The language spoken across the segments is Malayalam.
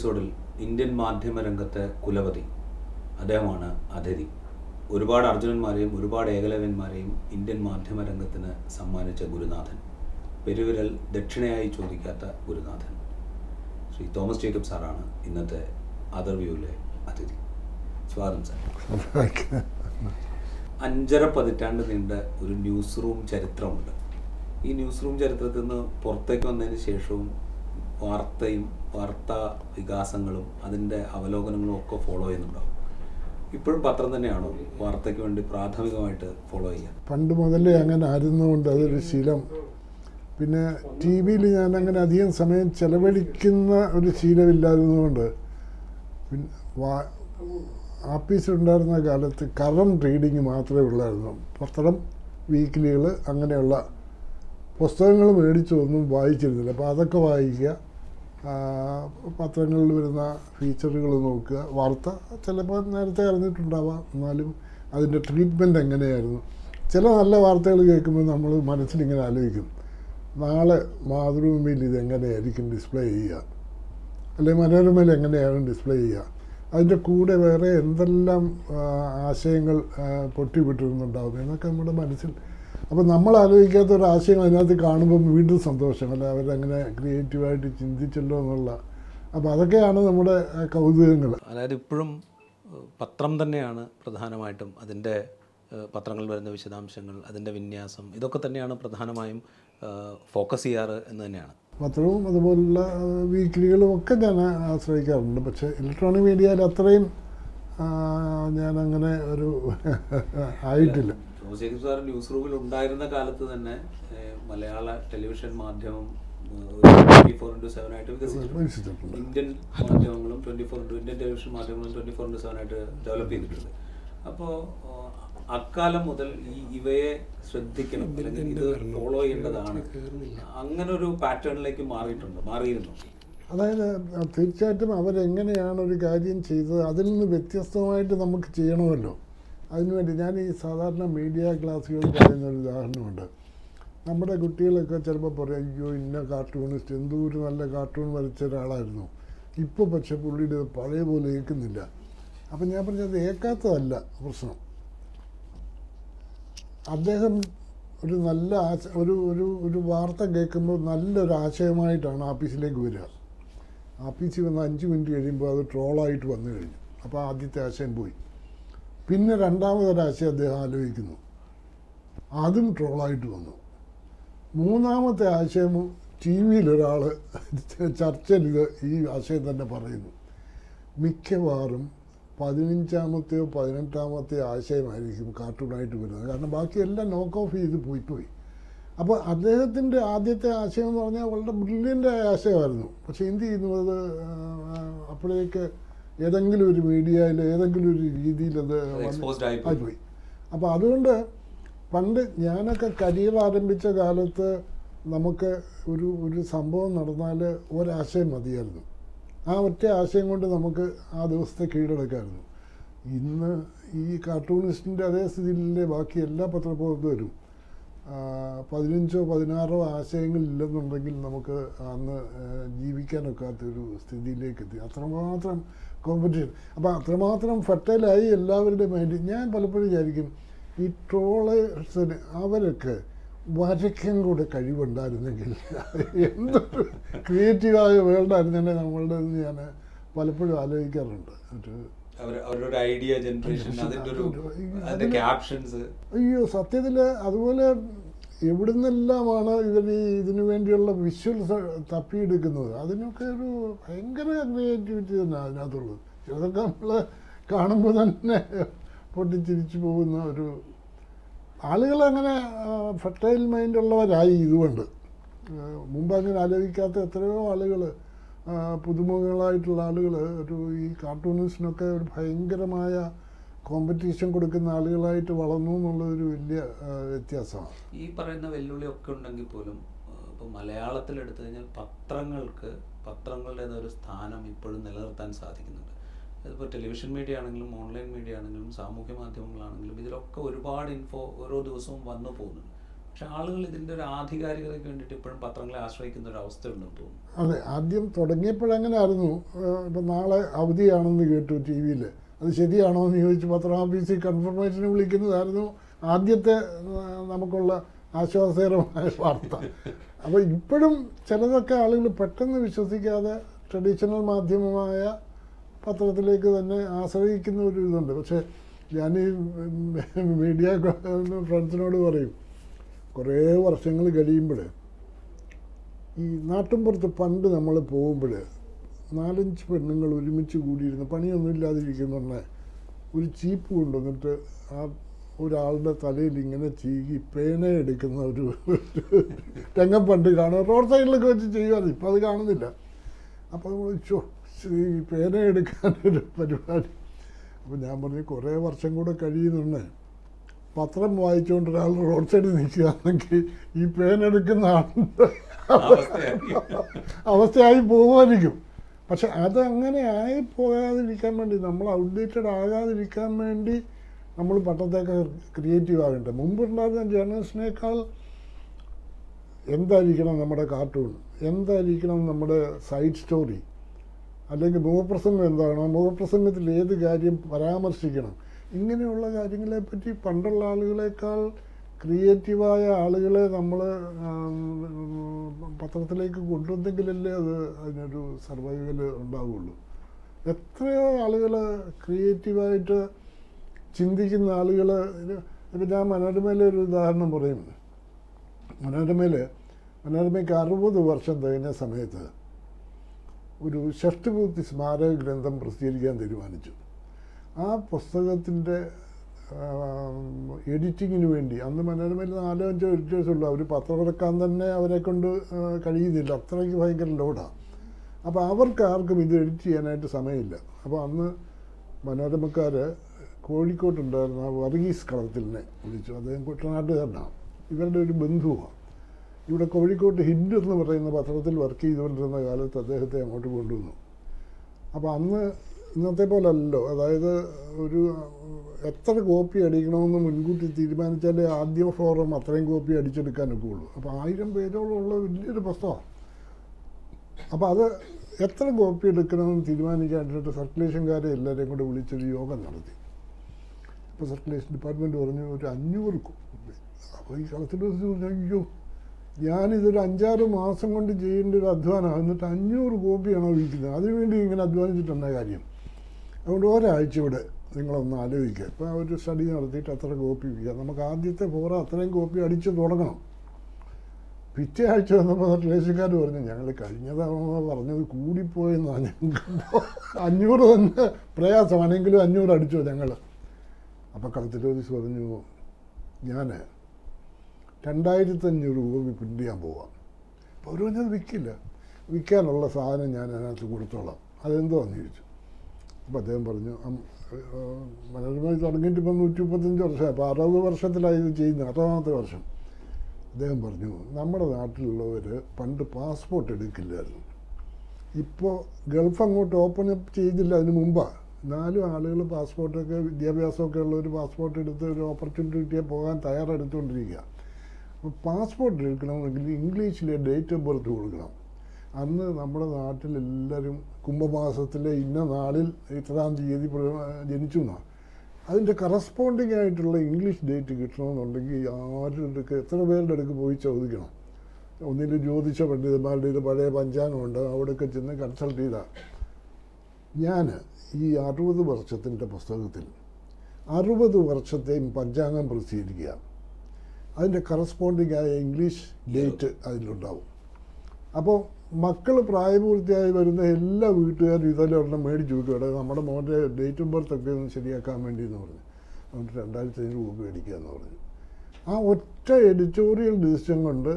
എപ്പിസോഡിൽ ഇന്ത്യൻ മാധ്യമ രംഗത്തെ കുലപതി അദ്ദേഹമാണ് അതിഥി. ഒരുപാട് അർജുനന്മാരെയും ഒരുപാട് ഏകലവ്യന്മാരെയും ഇന്ത്യൻ മാധ്യമ രംഗത്തിന് സമ്മാനിച്ച ഗുരുനാഥൻ. പെരുവിരൽ ദക്ഷിണയായി ചോദിക്കാത്ത ഗുരുനാഥൻ. ശ്രീ തോമസ് ജേക്കബ് സാറാണ് ഇന്നത്തെ അതർവ്യൂവിലെ അതിഥി. സ്വാഗതം സാർ. അഞ്ചര പതിറ്റാണ്ട് നീണ്ട ഒരു ന്യൂസ് റൂം ചരിത്രമുണ്ട്. ഈ ന്യൂസ് റൂം ചരിത്രത്തിൽ നിന്ന് പുറത്തേക്ക് വന്നതിന് ശേഷവും വാർത്തയും വാർത്താ വികാസങ്ങളും അതിന്റെ അവലോകനങ്ങളും ഒക്കെ ഫോളോ ചെയ്യുന്നുണ്ടാവും. ഇപ്പോഴും പത്രം തന്നെയാണോ വാർത്തയ്ക്ക് വേണ്ടി പ്രാഥമികമായിട്ട് ഫോളോ ചെയ്യുക? പണ്ട് മുതലേ അങ്ങനെ ആയിരുന്നുകൊണ്ട് അതൊരു ശീലം. പിന്നെ ടി വിയിൽ ഞാൻ അങ്ങനെ അധികം സമയം ചെലവഴിക്കുന്ന ഒരു ശീലമില്ലായിരുന്നതുകൊണ്ട് പിന്നെ വാ ആപ്പീസിലുണ്ടായിരുന്ന കാലത്ത് കറണ്ട് റീഡിങ് മാത്രമേ ഉള്ളായിരുന്നു. പത്രം വീക്കിലികൾ അങ്ങനെയുള്ള പുസ്തകങ്ങൾ മേടിച്ചൊന്നും വായിച്ചിരുന്നില്ല. അപ്പോൾ അതൊക്കെ വായിക്കുക. പത്രങ്ങളിൽ വരുന്ന ഫീച്ചറുകൾ നോക്കുക. വാർത്ത ചിലപ്പോൾ നേരത്തെ അറിഞ്ഞിട്ടുണ്ടാവാം. എന്നാലും അതിന്റെ ട്രീറ്റ്മെന്റ് എങ്ങനെയായിരുന്നു? ചില നല്ല വാർത്തകൾ കേൾക്കുമ്പോൾ നമ്മൾ മനസ്സിലിങ്ങനെ ആലോചിക്കും. നാളെ മാതൃഭൂമിയിൽ ഇതെങ്ങനെയായിരിക്കും ഡിസ്പ്ലേ ചെയ്യുക? അല്ലെങ്കിൽ മനോരമയിൽ എങ്ങനെയാണ് ഡിസ്പ്ലേ ചെയ്യുക? അതിന്റെ കൂടെ വേറെ എന്തെല്ലാം ആശയങ്ങൾ പൊട്ടിവിട്ടിരുന്നുണ്ടാവും എന്നൊക്കെ നമ്മുടെ മനസ്സിൽ അപ്പോൾ നമ്മൾ ആലോചിക്കാത്ത ഒരു ആശയം അതിനകത്ത് കാണുമ്പോൾ വീണ്ടും സന്തോഷം അല്ല? അവരങ്ങനെ ക്രിയേറ്റീവായിട്ട് ചിന്തിച്ചല്ലോ എന്നുള്ള. അപ്പോൾ അതൊക്കെയാണ് നമ്മുടെ കൗതുകങ്ങൾ അതായത് ഇപ്പോഴും പത്രം തന്നെയാണ് പ്രധാനമായിട്ടും അതിന്റെ പത്രങ്ങൾ പത്രങ്ങളിൽ വരുന്ന വിശദാംശങ്ങൾ അതിന്റെ വിന്യാസം ഇതൊക്കെ തന്നെയാണ് പ്രധാനമായും ഫോക്കസ് ചെയ്യാറ് എന്ന് തന്നെയാണ്. പത്രവും അതുപോലുള്ള വീക്കിലികളും ഒക്കെ ഞാൻ ആശ്രയിക്കാറുണ്ട്. പക്ഷേ ഇലക്ട്രോണിക് മീഡിയയിൽ അത്രയും ഞാനങ്ങനെ ഒരു ആയിട്ടില്ല. ജേക്കബ് സാർ ന്യൂസ് റൂമിൽ ഉണ്ടായിരുന്ന കാലത്ത് തന്നെ മലയാള ടെലിവിഷൻ മാധ്യമം ട്വന്റി ഫോർ ഇന്റു സെവൻ ആയിട്ട് വികസിച്ചു. വികസിച്ചിട്ടുണ്ട് ഇന്ത്യൻ മാധ്യമങ്ങളും twenty four into Indian television മാധ്യമങ്ങളും ട്വന്റി ഫോർ ഇന്റു സെവൻ ആയിട്ട് ഡെവലപ്പ് ചെയ്തിട്ടുണ്ട്. അപ്പോൾ അക്കാലം മുതൽ ഈ ഇവയെ ശ്രദ്ധിക്കണം. അല്ലെങ്കിൽ ഇത് ഫോളോ ചെയ്യേണ്ടതാണ്. അങ്ങനെ ഒരു പാറ്റേണിലേക്ക് മാറിയിട്ടുണ്ട് മാറിയിരുന്നു. അതായത് തീർച്ചയായിട്ടും അവരെങ്ങനെയാണ് ഒരു കാര്യം ചെയ്തത് അതിൽ നിന്ന് വ്യത്യസ്തമായിട്ട് നമുക്ക് ചെയ്യണമല്ലോ. അതിനുവേണ്ടി ഞാൻ ഈ സാധാരണ മീഡിയ ക്ലാസ്സുകൾ പറയുന്ന ഒരു ഉദാഹരണമുണ്ട്. നമ്മുടെ കുട്ടികളൊക്കെ ചിലപ്പോൾ പറയും അയ്യോ ഇന്ന കാർട്ടൂണിസ്റ്റ് എന്തോ ഒരു നല്ല കാർട്ടൂൺ വരച്ച ഒരാളായിരുന്നു. ഇപ്പോൾ പക്ഷെ പുള്ളിയുടെ പഴയ പോലെ ഏൽക്കുന്നില്ല അപ്പം ഞാൻ പറഞ്ഞത് ഏക്കാത്തതല്ല പ്രശ്നം. അദ്ദേഹം ഒരു നല്ല ആശ ഒരു ഒരു ഒരു വാർത്ത കേൾക്കുമ്പോൾ നല്ലൊരു ആശയമായിട്ടാണ് ആഫീസിലേക്ക് വരിക. ആഫീസിൽ വന്ന് അഞ്ച് മിനിറ്റ് കഴിയുമ്പോൾ അത് ട്രോളായിട്ട് വന്നു കഴിഞ്ഞു. അപ്പോൾ ആദ്യത്തെ ആശയം പോയി. പിന്നെ രണ്ടാമതൊരാശയം അദ്ദേഹം ആലോചിക്കുന്നു. അതും ട്രോളായിട്ട് വന്നു. മൂന്നാമത്തെ ആശയം ടി വിയിലൊരാൾ ചർച്ചയിൽ ഈ ആശയം തന്നെ പറയുന്നു. മിക്കവാറും പതിനഞ്ചാമത്തെയോ പതിനെട്ടാമത്തെയോ ആശയമായിരിക്കും കാർട്ടൂണായിട്ട് വരുന്നത്. കാരണം ബാക്കിയെല്ലാം നോക്ക് ഓഫ് ചെയ്ത് പോയി പോയി. അപ്പോൾ അദ്ദേഹത്തിന്റെ ആദ്യത്തെ ആശയം എന്ന് പറഞ്ഞാൽ വളരെ ബ്രില്യന്റായ ആശയമായിരുന്നു. പക്ഷേ എന്ത് ചെയ്യുന്നു അത്? അപ്പോഴേക്ക് ഏതെങ്കിലും ഒരു മീഡിയയിൽ ഏതെങ്കിലും ഒരു രീതിയിൽ അത് ആയിപ്പോയി. അപ്പോൾ അതുകൊണ്ട് പണ്ട് ഞാനൊക്കെ കരിയർ ആരംഭിച്ച കാലത്ത് നമുക്ക് ഒരു ഒരു സംഭവം നടന്നാൽ ഒരാശയം മതിയായിരുന്നു. ആ ഒറ്റ ആശയം കൊണ്ട് നമുക്ക് ആ ദിവസത്തെ കീഴടക്കായിരുന്നു. ഇന്ന് ഈ കാർട്ടൂണിസ്റ്റിന്റെ അതേ സ്ഥിതിയിലെ ബാക്കി എല്ലാ പത്രപ്രവർത്തകരും പതിനഞ്ചോ പതിനാറോ ആശയങ്ങൾ ഇല്ലെന്നുണ്ടെങ്കിൽ നമുക്ക് അന്ന് ജീവിക്കാനൊക്കാത്തൊരു സ്ഥിതിയിലേക്ക് എത്തി. അത്രമാത്രം കോമ്പറ്റീഷൻ അപ്പോൾ അത്രമാത്രം ഫെർട്ടൈലായി എല്ലാവരുടെയും മൈൻഡ് ഞാൻ പലപ്പോഴും വിചാരിക്കും ഈ ട്രോളേഴ്സിന് അവരൊക്കെ വരയ്ക്കാൻ കൂടെ കഴിവുണ്ടായിരുന്നെങ്കിൽ എന്തൊരു ക്രിയേറ്റീവായ വേൾഡായിരുന്നെ നമ്മളുടെ ഞാൻ പലപ്പോഴും ആലോചിക്കാറുണ്ട്. അവരുടെ ഐഡിയ ജനറേഷൻ അതിന്റെ ഒരു ക്യാപ്ഷൻസ് അയ്യോ സത്യത്തിൽ അതുപോലെ എവിടുന്നെല്ലാമാണ് ഇവർ ഇതിന് ഇതിനു വേണ്ടിയുള്ള വിഷ്വൽസ് തപ്പിയെടുക്കുന്നത്? അതിനൊക്കെ ഒരു ഭയങ്കര ക്രിയേറ്റിവിറ്റി തന്നെ അതിനകത്തുള്ളത്. ചിലതൊക്കെ നമ്മൾ കാണുമ്പോൾ തന്നെ പൊട്ടിച്ചിരിച്ചു പോകുന്ന ഒരു ആളുകൾ അങ്ങനെ ഫെർട്ടൈൽ മൈൻഡ് ഉള്ളവരായി ഇതുകൊണ്ട്. മുമ്പ് അങ്ങനെ ആലോചിക്കാത്ത എത്രയോ ആളുകൾ പുതുമുഖങ്ങളായിട്ടുള്ള ആളുകൾ ഒരു ഈ കാർട്ടൂണിസ്റ്റിനൊക്കെ ഒരു ഭയങ്കരമായ കോമ്പറ്റീഷൻ കൊടുക്കുന്ന ആളുകളായിട്ട് വളർന്നു എന്നുള്ളൊരു വലിയ വ്യത്യാസമാണ്. ഈ പറയുന്ന വെല്ലുവിളിയൊക്കെ ഉണ്ടെങ്കിൽ പോലും ഇപ്പോൾ മലയാളത്തിൽ എടുത്തു കഴിഞ്ഞാൽ പത്രങ്ങൾക്ക് പത്രങ്ങളുടെ ഒരു സ്ഥാനം ഇപ്പോഴും നിലനിർത്താൻ സാധിക്കുന്നുണ്ട്. അതിപ്പോൾ ടെലിവിഷൻ മീഡിയ ആണെങ്കിലും ഓൺലൈൻ മീഡിയ ആണെങ്കിലും സാമൂഹ്യ മാധ്യമങ്ങളാണെങ്കിലും ഇതിലൊക്കെ ഒരുപാട് ഇൻഫോ ഓരോ ദിവസവും വന്നു പോകുന്നുണ്ട്. പക്ഷെ ആളുകൾ ഇതിന്റെ ഒരു ആധികാരികതയ്ക്ക് വേണ്ടിയിട്ട് ഇപ്പോഴും പത്രങ്ങളെ ആശ്രയിക്കുന്ന ഒരു അവസ്ഥ ഉണ്ടെന്ന് തോന്നുന്നു. അതെ ആദ്യം തുടങ്ങിയപ്പോഴങ്ങനെ ആയിരുന്നു ഇപ്പം നാളെ അവധിയാണെന്ന് കേട്ടു ടി വിയിൽ അത് ശരിയാണോ എന്ന് ചോദിച്ച് പത്രം ഓഫീസിൽ കൺഫർമേഷന് വിളിക്കുന്നതായിരുന്നു ആദ്യത്തെ നമുക്കുള്ള ആശ്വാസകരമായ വാർത്ത. അപ്പോൾ ഇപ്പോഴും ചിലതൊക്കെ ആളുകൾ പെട്ടെന്ന് വിശ്വസിക്കാതെ ട്രഡീഷണൽ മാധ്യമമായ പത്രത്തിലേക്ക് തന്നെ ആശ്രയിക്കുന്ന ഒരു ഇതുണ്ട്. പക്ഷേ ഞാൻ മീഡിയ ഫ്രണ്ട്സിനോട് പറയും കുറേ വർഷങ്ങൾ കഴിയുമ്പോൾ ഈ നാട്ടിൻപുറത്ത് പണ്ട് നമ്മൾ പോകുമ്പോൾ നാലഞ്ച് പെണ്ണുങ്ങൾ ഒരുമിച്ച് കൂടിയിരുന്ന് പണിയൊന്നും ഇല്ലാതിരിക്കുന്ന ഒരു ചീപ്പ് കൊണ്ടുവന്നിട്ട് ആ ഒരാളുടെ തലയിൽ ഇങ്ങനെ ചീകി പേന എടുക്കുന്ന ഒരു രംഗം പണ്ട് കാണുക റോഡ് സൈഡിലൊക്കെ വെച്ച് ചെയ്യുമായിരുന്നു ഇപ്പം അത് കാണുന്നില്ല. അപ്പോൾ നമ്മൾ ചോ ഈ പേന എടുക്കാനൊരു പരിപാടി. അപ്പോൾ ഞാൻ പറഞ്ഞു കുറേ വർഷം കൂടെ കഴിയുന്നുണ്ട്. പത്രം വായിച്ചുകൊണ്ട് ഒരാൾ റോഡ് സൈഡിൽ നിൽക്കുകയാണെങ്കിൽ ഈ പേന എടുക്കുന്ന ആളുടെ. അവസ്ഥയായി. പോകുമായിരിക്കും പക്ഷെ അതങ്ങനെ ആയി പോകാതിരിക്കാൻ വേണ്ടി നമ്മൾ ഔട്ട്ഡേറ്റഡ് ആകാതിരിക്കാൻ വേണ്ടി നമ്മൾ പട്ടത്തേക്ക് ക്രിയേറ്റീവ് ആകേണ്ടത് മുമ്പുണ്ടായിരുന്ന ജേണൽസിനേക്കാൾ എന്തായിരിക്കണം നമ്മുടെ കാർട്ടൂൺ എന്തായിരിക്കണം നമ്മുടെ സൈഡ് സ്റ്റോറി അല്ലെങ്കിൽ മുഖപ്രസംഗം എന്താണോ മുഖപ്രസംഗത്തിൽ ഏത് കാര്യം പരാമർശിക്കണം? ഇങ്ങനെയുള്ള കാര്യങ്ങളെപ്പറ്റി പണ്ടുള്ള ആളുകളെക്കാൾ ക്രിയേറ്റീവായ ആളുകളെ നമ്മൾ പത്രത്തിലേക്ക് കൊണ്ടുവന്നെങ്കിലല്ലേ അത് അതിനൊരു സർവൈവൽ ഉണ്ടാവുകയുള്ളൂ എത്രയോ ആളുകൾ ക്രിയേറ്റീവായിട്ട് ചിന്തിക്കുന്ന ആളുകൾ ഇപ്പം ഞാൻ മനോരമയിലെ ഒരു ഉദാഹരണം പറയും. മനോരമയിൽ മനോരമയ്ക്ക് അറുപത് വർഷം തികഞ്ഞ സമയത്ത് ഒരു ഷഷ്ടിപൂർത്തി സ്മാരക ഗ്രന്ഥം പ്രസിദ്ധീകരിക്കാൻ തീരുമാനിച്ചു. ആ പുസ്തകത്തിന്റെ എഡിറ്റിങ്ങിന് വേണ്ടി. അന്ന് മനോരമയിൽ നാലോ അഞ്ചോ എഡിറ്റേഴ്സ് ഉള്ളൂ. അവർ പത്രം ഇറക്കാൻ തന്നെ അവരെ കൊണ്ട് കഴിയുന്നില്ല. അത്രയ്ക്ക് ഭയങ്കര ലോഡാണ് അപ്പോൾ അവർക്ക് ആർക്കും ഇത് എഡിറ്റ് ചെയ്യാനായിട്ട് സമയമില്ല. അപ്പോൾ അന്ന് മനോരമക്കാർ കോഴിക്കോട്ടുണ്ടായിരുന്ന വർഗീസ് കളത്തിലിനെ വിളിച്ചു. അദ്ദേഹം കുട്ടനാട്ടുകാരനാണ്. ഇവരുടെ ഒരു ബന്ധുവാണ് ഇവിടെ കോഴിക്കോട്ട് ഹിന്ദു എന്ന് പറയുന്ന പത്രത്തിൽ വർക്ക് ചെയ്തുകൊണ്ടിരുന്ന കാലത്ത് അദ്ദേഹത്തെ അങ്ങോട്ട് കൊണ്ടുവന്നു. അപ്പോൾ അന്ന് ഇന്നത്തെ പോലെ അല്ലല്ലോ അതായത് ഒരു എത്ര കോപ്പി അടിക്കണമെന്ന് മുൻകൂട്ടി തീരുമാനിച്ചാലേ ആദ്യ ഫോറം അത്രയും കോപ്പി അടിച്ചെടുക്കാനൊക്കെ ഉള്ളൂ. അപ്പോൾ ആയിരം പേരോളമുള്ള വലിയൊരു പുസ്തകമാണ് അപ്പോൾ അത് എത്ര കോപ്പി എടുക്കണമെന്ന് തീരുമാനിക്കാനായിട്ട് സർക്കുലേഷൻകാരെ എല്ലാവരെയും കൂടെ വിളിച്ചൊരു യോഗം നടത്തി. അപ്പോൾ സർക്കുലേഷൻ ഡിപ്പാർട്ട്മെന്റ് പറഞ്ഞു ഒരു അഞ്ഞൂറ് കോപ്പി. അപ്പോൾ ഈ പറഞ്ഞു അയ്യോ ഞാനിതൊരു അഞ്ചാറ് മാസം കൊണ്ട് ചെയ്യേണ്ട ഒരു അധ്വാനമാണ് എന്നിട്ട് അഞ്ഞൂറ് കോപ്പിയാണോ വിൽക്കുന്നത് അതിനുവേണ്ടി ഇങ്ങനെ അധ്വാനിച്ചിട്ടുണ്ടായ കാര്യം. അതുകൊണ്ട് ഒരാഴ്ച ഇവിടെ നിങ്ങളൊന്ന് ആലോചിക്കുക. ഇപ്പോൾ ഒരു സ്റ്റഡി നടത്തിയിട്ട് അത്ര കോപ്പി വിൽക്കുക നമുക്ക് ആദ്യത്തെ ഫോറ അത്രയും കോപ്പി അടിച്ച് തുടങ്ങണം. പിറ്റേ ആഴ്ച വന്നപ്പോൾ റിലേഷൻകാർ പറഞ്ഞു ഞങ്ങൾ കഴിഞ്ഞ തവണ പറഞ്ഞത് കൂടിപ്പോയെന്നാണ് ഞങ്ങൾക്ക് അഞ്ഞൂറ് തന്നെ പ്രയാസമാണെങ്കിലും അഞ്ഞൂറ് അടിച്ചോ ഞങ്ങൾ അപ്പോൾ കളത്തിലോദിസ് പറഞ്ഞു ഞാൻ രണ്ടായിരത്തി രൂപ പ്രിന്റ് ചെയ്യാൻ പോവാം. അപ്പോൾ അവർ പറഞ്ഞത് വിൽക്കില്ല വിൽക്കാനുള്ള സാധനം ഞാൻ അതിനകത്ത് കൊടുത്തോളാം. അതെന്തോ ചോദിച്ചു. അപ്പോൾ അദ്ദേഹം പറഞ്ഞു മനോരമ തുടങ്ങിയിട്ട് ഇപ്പം നൂറ്റി മുപ്പത്തഞ്ച് വർഷമായി. അപ്പോൾ അറുപത് വർഷത്തിലായി ഇത് ചെയ്യുന്നത് അറുപതാമത്തെ വർഷം. അദ്ദേഹം പറഞ്ഞു നമ്മുടെ നാട്ടിലുള്ളവർ പണ്ട് പാസ്പോർട്ട് എടുക്കില്ലായിരുന്നു. ഇപ്പോൾ ഗൾഫ് അങ്ങോട്ട് ഓപ്പൺ അപ്പ് ചെയ്തില്ല അതിന് മുമ്പാണ് നാലും ആളുകൾ പാസ്പോർട്ടൊക്കെ വിദ്യാഭ്യാസമൊക്കെ ഉള്ളവർ പാസ്പോർട്ട് എടുത്ത് ഒരു ഓപ്പർച്യൂണിറ്റി കിട്ടിയാൽ പോകാൻ തയ്യാറെടുത്തുകൊണ്ടിരിക്കുക അപ്പോൾ പാസ്പോർട്ട് എടുക്കണമെങ്കിൽ ഇംഗ്ലീഷിലെ ഡേറ്റ് ഓഫ് ബർത്ത് കൊടുക്കണം. അന്ന് നമ്മുടെ നാട്ടിലെല്ലാവരും കുംഭമാസത്തിലെ ഇന്ന നാളിൽ ഇത്രാം തീയതി ജനിച്ചു എന്നാണ് അതിന്റെ കറസ്പോണ്ടിങ് ആയിട്ടുള്ള ഇംഗ്ലീഷ് ഡേറ്റ് കിട്ടണമെന്നുണ്ടെങ്കിൽ ആരുടെ അടുക്ക് എത്ര പേരുടെ അടുക്ക് പോയി ചോദിക്കണം? ഒന്നിൽ ജ്യോതിഷ പണ്ഡിതന്മാരുടെ ഇത് പഴയ പഞ്ചാംഗമുണ്ട് അവിടെയൊക്കെ ചെന്ന് കൺസൾട്ട് ചെയ്താൽ ഞാൻ ഈ അറുപത് വർഷത്തിന്റെ പുസ്തകത്തിൽ അറുപത് വർഷത്തെയും പഞ്ചാംഗം പ്രസിദ്ധീകരിക്കുക. അതിന്റെ കറസ്പോണ്ടിങ് ആയ ഇംഗ്ലീഷ് ഡേറ്റ് അതിലുണ്ടാവും. അപ്പോൾ മക്കൾ പ്രായപൂർത്തിയായി വരുന്ന എല്ലാ വീട്ടുകാരും ഇതെല്ലാം മേടിച്ച് വെക്കും എടാ നമ്മുടെ മോന്റെ ഡേറ്റ് ഓഫ് ബർത്ത് ഒക്കെ ഒന്ന് ശരിയാക്കാൻ വേണ്ടി എന്ന് പറഞ്ഞു. അതുകൊണ്ട് രണ്ടായിരത്തി അഞ്ഞൂറ് രൂപ മേടിക്കുക എന്ന് പറഞ്ഞു. ആ ഒറ്റ എഡിറ്റോറിയൽ ഡിസിഷൻ കൊണ്ട്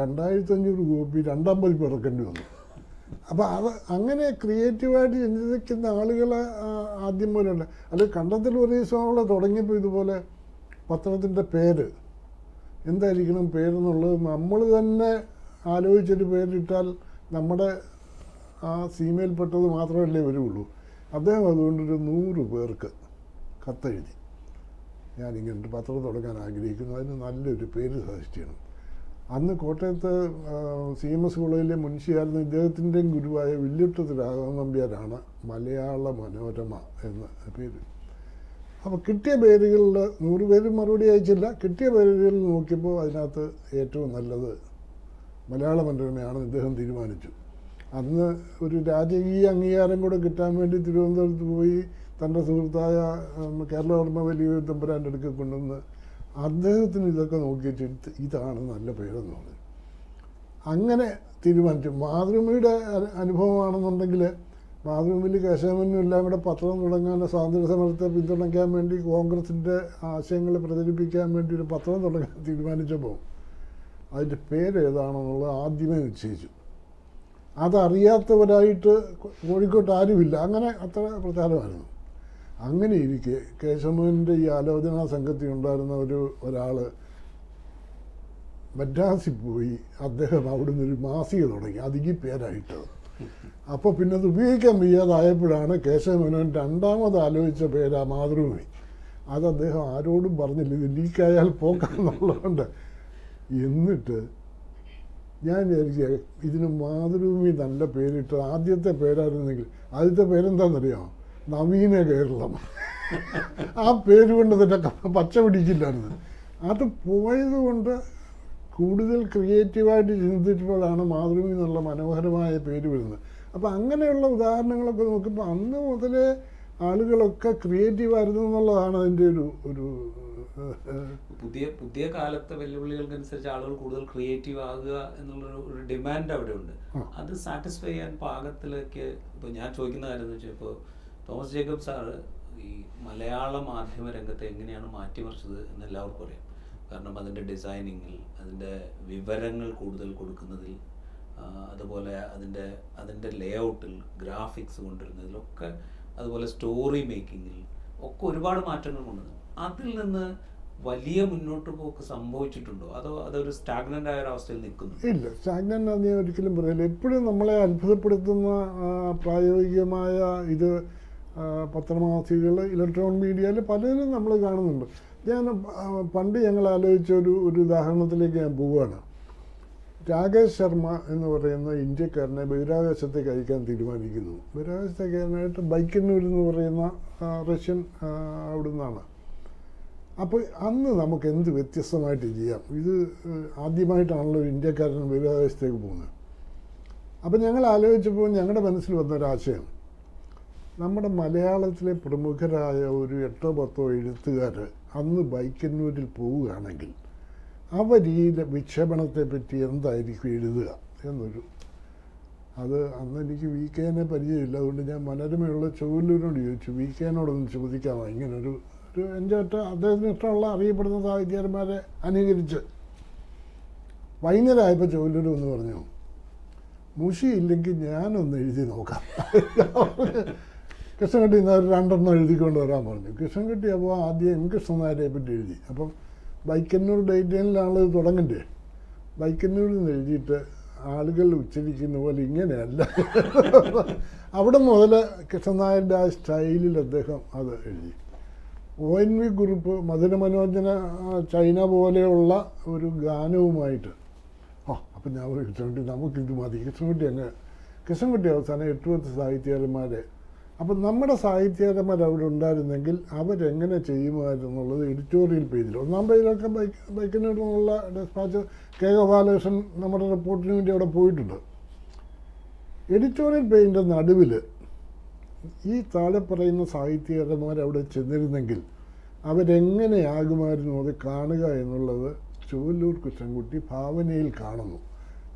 രണ്ടായിരത്തി അഞ്ഞൂറ് കോപ്പി രണ്ടാം പതിപ്പ് ഇറക്കേണ്ടി വന്നു. അപ്പോൾ അത് അങ്ങനെ ക്രിയേറ്റീവായിട്ട് ചിന്തിക്കുന്ന ആളുകൾ ആദ്യം പോലെ ഉണ്ട് അല്ലെ കണ്ടത്തിൽ ഒരു ദിവസം തുടങ്ങിയപ്പോൾ ഇതുപോലെ പത്രത്തിന്റെ പേര്. എന്തായിരിക്കണം പേരെന്നുള്ളത് നമ്മൾ തന്നെ ആലോചിച്ചൊരു പേരിട്ടാൽ നമ്മുടെ ആ സീമയിൽപ്പെട്ടത് മാത്രമല്ലേ വരുള്ളൂ. അദ്ദേഹം അതുകൊണ്ടൊരു നൂറ് പേർക്ക് കത്തെഴുതി. ഞാനിങ്ങനെ പത്രം തുടങ്ങാൻ ആഗ്രഹിക്കുന്നു. അതിന് നല്ലൊരു പേര് സജസ്റ്റ് അന്ന് കോട്ടയത്ത് സി എം എസ് കോളേജിലെ മുൻഷിയായിരുന്ന ഇദ്ദേഹത്തിന്റെയും ഗുരുവായ വില്ലുട്ടത്ത് രാഘവൻ നമ്പ്യാരാണ് മലയാള മനോരമ എന്ന പേര്. അപ്പോൾ കിട്ടിയ പേരുകളിൽ നൂറ് പേര് മറുപടി അയച്ചില്ല. കിട്ടിയ പേരുകളിൽ നോക്കിയപ്പോൾ അതിനകത്ത് ഏറ്റവും നല്ലത് മലയാള മനോരമയാണെന്ന് ഇദ്ദേഹം തീരുമാനിച്ചു അന്ന് ഒരു രാജകീയ അംഗീകാരം കൂടെ കിട്ടാൻ വേണ്ടി തിരുവനന്തപുരത്ത് പോയി തന്റെ സുഹൃത്തായ കേരള കേരളവർമ്മ വലിയ തമ്പുരാന്റെ അടുക്കൽ കൊണ്ടുവന്ന് അദ്ദേഹത്തിന് ഇതൊക്കെ ഇത് ഇതാണ് നല്ല പേരെന്ന് പറഞ്ഞു. അങ്ങനെ തീരുമാനിച്ചു. മാതൃഭൂമിയുടെ അനുഭവമാണെന്നുണ്ടെങ്കിൽ മാതൃഭൂമിയിൽ കേശവനും എല്ലാം കൂടെ പത്രം തുടങ്ങാൻ സ്വാതന്ത്ര്യ സമരത്തെ പിന്തുണയ്ക്കാൻ വേണ്ടി കോൺഗ്രസിന്റെ ആശയങ്ങൾ പ്രചരിപ്പിക്കാൻ വേണ്ടി ഒരു പത്രം തുടങ്ങാൻ തീരുമാനിച്ചപ്പോൾ അതിന്റെ പേര് ഏതാണെന്നുള്ളത് ആദ്യമേ നിശ്ചയിച്ചു. അതറിയാത്തവരായിട്ട് കോഴിക്കോട്ട് ആരുമില്ല. അങ്ങനെ അത്ര പ്രചാരമായിരുന്നു. അങ്ങനെ ഇരിക്കെ കേശവന്റെ ഈ ആലോചനാ സംഘത്തിൽ ഉണ്ടായിരുന്ന ഒരു ഒരാൾ മദ്രാസിൽ പോയി അദ്ദേഹം അവിടെ ഒരു മാസിക തുടങ്ങി. അതിക്ക് പേരായിട്ട് പേരായിട്ടത്. അപ്പോൾ പിന്നെ അത് ഉപയോഗിക്കാൻ വയ്യാതായപ്പോഴാണ് കേശവമേനോൻ രണ്ടാമത് ആലോചിച്ച പേര് ആ മാതൃഭൂമി. അത് അദ്ദേഹം ആരോടും പറഞ്ഞില്ല. ഇത് ലീക്കായാൽ പോക്കാന്നുള്ളതുകൊണ്ട് എന്നിട്ട് ഞാൻ വിചാരിച്ച ഇതിന് മാതൃഭൂമി നല്ല പേരിട്ട് ആദ്യത്തെ പേരായിരുന്നെങ്കിൽ ആദ്യത്തെ പേരെന്താണെന്നറിയാമോ നവീന കേരളം. ആ പേര് കൊണ്ട് തന്നെ പച്ച പിടിക്കില്ലായിരുന്നു അത് പോയത് കൊണ്ട് കൂടുതൽ ക്രിയേറ്റീവായിട്ട് ചിന്തിച്ചപ്പോഴാണ് മാതൃഭൂമി എന്നുള്ള മനോഹരമായ പേര് വരുന്നത്. അപ്പോൾ അങ്ങനെയുള്ള ഉദാഹരണങ്ങളൊക്കെ നോക്കുമ്പോൾ അന്ന് മുതലേ ആളുകളൊക്കെ ക്രിയേറ്റീവായിരുന്നു എന്നുള്ളതാണ് അതിന്റെ ഒരു ഒരു പുതിയ പുതിയ കാലത്തെ വെല്ലുവിളികൾക്കനുസരിച്ച് ആളുകൾ കൂടുതൽ ക്രിയേറ്റീവ് ആകുക എന്നുള്ളൊരു ഒരു ഡിമാൻഡ് അവിടെ ഉണ്ട് അത് സാറ്റിസ്ഫൈ ചെയ്യാൻ പാകത്തിലേക്ക് ഇപ്പോൾ ഞാൻ ചോദിക്കുന്ന കാര്യം എന്ന് വെച്ചാൽ ഇപ്പോൾ തോമസ് ജേക്കബ് സാറ് ഈ മലയാള മാധ്യമ രംഗത്തെ എങ്ങനെയാണ് മാറ്റിമറിച്ചത് എന്ന് എല്ലാവർക്കും അറിയാം. കാരണം അതിന്റെ ഡിസൈനിങ്ങിൽ അതിന്റെ വിവരങ്ങൾ കൂടുതൽ കൊടുക്കുന്നതിൽ അതുപോലെ അതിന്റെ അതിന്റെ ലേഔട്ടിൽ ഗ്രാഫിക്സ് കൊണ്ടുവരുന്നതിലൊക്കെ അതുപോലെ സ്റ്റോറി മേക്കിങ്ങിൽ ഒക്കെ ഒരുപാട് മാറ്റങ്ങൾ കൊണ്ടുവന്നു അതിൽ നിന്ന് വലിയ മുന്നോട്ട് പോക്ക് സംഭവിച്ചിട്ടുണ്ടോ? അതോ അതൊരു സ്റ്റാഗ്നന്റ് ആയ ഒരു അവസ്ഥയിൽ നിൽക്കുന്നു? ഇല്ല സ്റ്റാഗ്നന്റ് ഞാൻ ഒരിക്കലും പറയില്ല എപ്പോഴും നമ്മളെ അത്ഭുതപ്പെടുത്തുന്ന പ്രായോഗികമായ ഇത് പത്രമാസികൾ ഇലക്ട്രോണിക് മീഡിയയിൽ പലതിലും നമ്മൾ കാണുന്നുണ്ട്. ഞാൻ പണ്ട് ഞങ്ങൾ ആലോചിച്ച ഒരു ഒരു ഉദാഹരണത്തിലേക്ക് ഞാൻ പോവുകയാണ്. രാകേഷ് ശർമ്മ എന്ന് പറയുന്ന ഇന്ത്യക്കാരനെ ബഹിരാകാശത്തേക്ക് അയക്കാൻ തീരുമാനിക്കുന്നു. ബഹിരാകാശത്തേക്ക് അയക്കാനായിട്ട് ബൈക്കന്നൂർ എന്ന് പറയുന്ന റഷ്യൻ അവിടുന്നാണ്. അപ്പോൾ അന്ന് നമുക്ക് എന്ത് വ്യത്യസ്തമായിട്ട് ചെയ്യാം? ഇത് ആദ്യമായിട്ടാണല്ലോ ഒരു ഇന്ത്യക്കാരൻ ബഹിരാകാശത്തേക്ക് പോകുന്നത്. അപ്പോൾ ഞങ്ങൾ ആലോചിച്ചപ്പോൾ ഞങ്ങളുടെ മനസ്സിൽ വന്നൊരാശയം നമ്മുടെ മലയാളത്തിലെ പ്രമുഖരായ ഒരു എട്ടോ പത്തോ എഴുത്തുകാർ അന്ന് ബൈക്കന്നൂരിൽ പോവുകയാണെങ്കിൽ അവർ ഈ വിക്ഷേപണത്തെ പറ്റി എന്തായിരിക്കും എഴുതുക എന്നൊരു അത് അന്ന് എനിക്ക് വി കെനെ പരിചയമില്ല. അതുകൊണ്ട് ഞാൻ മനോരമയുള്ള ചൊവ്വല്ലൂരിനോട് ചോദിച്ചു. വി കെനോടൊന്ന് ചോദിക്കാമോ? ഇങ്ങനൊരു എന്റെ അദ്ദേഹത്തിന് ഇഷ്ടമുള്ള അറിയപ്പെടുന്ന സാഹിത്യകാരന്മാരെ അനുകരിച്ച് വൈകുന്നേരമായപ്പോൾ ചൊവ്വല്ലൂർ എന്ന് പറഞ്ഞു മുഷി ഇല്ലെങ്കിൽ ഞാനൊന്ന് എഴുതി നോക്കാം. കൃഷ്ണൻകുട്ടി ഇന്ന് ഒരു രണ്ടെണ്ണം എഴുതിക്കൊണ്ട് വരാൻ പറഞ്ഞു. കൃഷ്ണൻകുട്ടി അപ്പോൾ ആദ്യം എം കൃഷ്ണനായരെ പറ്റി എഴുതി. അപ്പം ബൈക്കന്നൂർ ഡേറ്റയിലാണ് ഇത് തുടങ്ങണ്ടേ? ബൈക്കന്നൂരിൽ നിന്ന് എഴുതിയിട്ട് ആളുകൾ ഉച്ചരിക്കുന്ന പോലെ ഇങ്ങനെയല്ല. അവിടെ മുതൽ കൃഷ്ണനായരുടെ ആ സ്റ്റൈലിൽ അദ്ദേഹം അത് എഴുതി. ഒ എൻ വി കുറിപ്പ് മധുര മനോജന ചൈന പോലെയുള്ള ഒരു ഗാനവുമായിട്ട്. ആ അപ്പം ഞാൻ ഒരു കൃഷ്ണൻകുട്ടി നമുക്കിത് മതി. കൃഷ്ണൻകുട്ടി അങ്ങ് കൃഷ്ണൻകുട്ടി അവസാനം എട്ട് പത്ത് സാഹിത്യകാരന്മാരെ. അപ്പം നമ്മുടെ സാഹിത്യകാരന്മാർ അവിടെ ഉണ്ടായിരുന്നെങ്കിൽ അവരെങ്ങനെ ചെയ്യുമായിരുന്നുള്ളത് എഡിറ്റോറിയൽ പേജിൽ ഒന്നാം പേജിലൊക്കെ ബൈക്ക് ബൈക്കിനുള്ള ഡെസ്പാച്ച് കെ. ഗോപാലകൃഷ്ണൻ നമ്മുടെ റിപ്പോർട്ടിന് വേണ്ടി അവിടെ പോയിട്ടുണ്ട്. എഡിറ്റോറിയൽ പേജിന്റെ നടുവിൽ ഈ താഴെ പറയുന്ന സാഹിത്യകാരന്മാർ അവിടെ ചെന്നിരുന്നെങ്കിൽ അവരെങ്ങനെയാകുമായിരുന്നു അത് കാണുക എന്നുള്ളത് ചുവല്ലൂർ കൃഷ്ണൻകുട്ടി ഭാവനയിൽ കാണുന്നു.